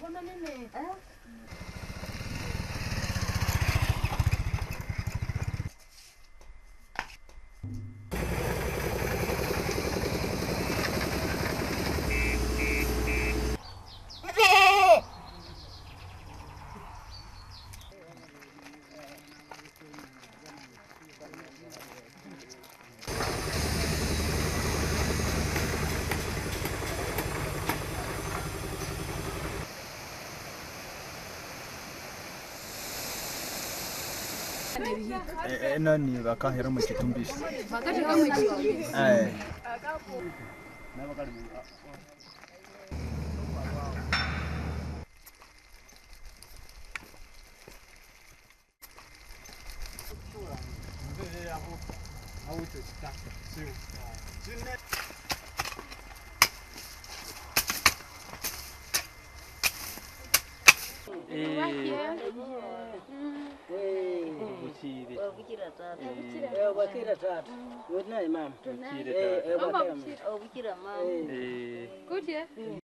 我问妹妹，哎。enani eh, eh, vakahera muchitumbisi Right here. Yeah. bakire bakire oh, tatu eh. wenaye mama bakire mama kuje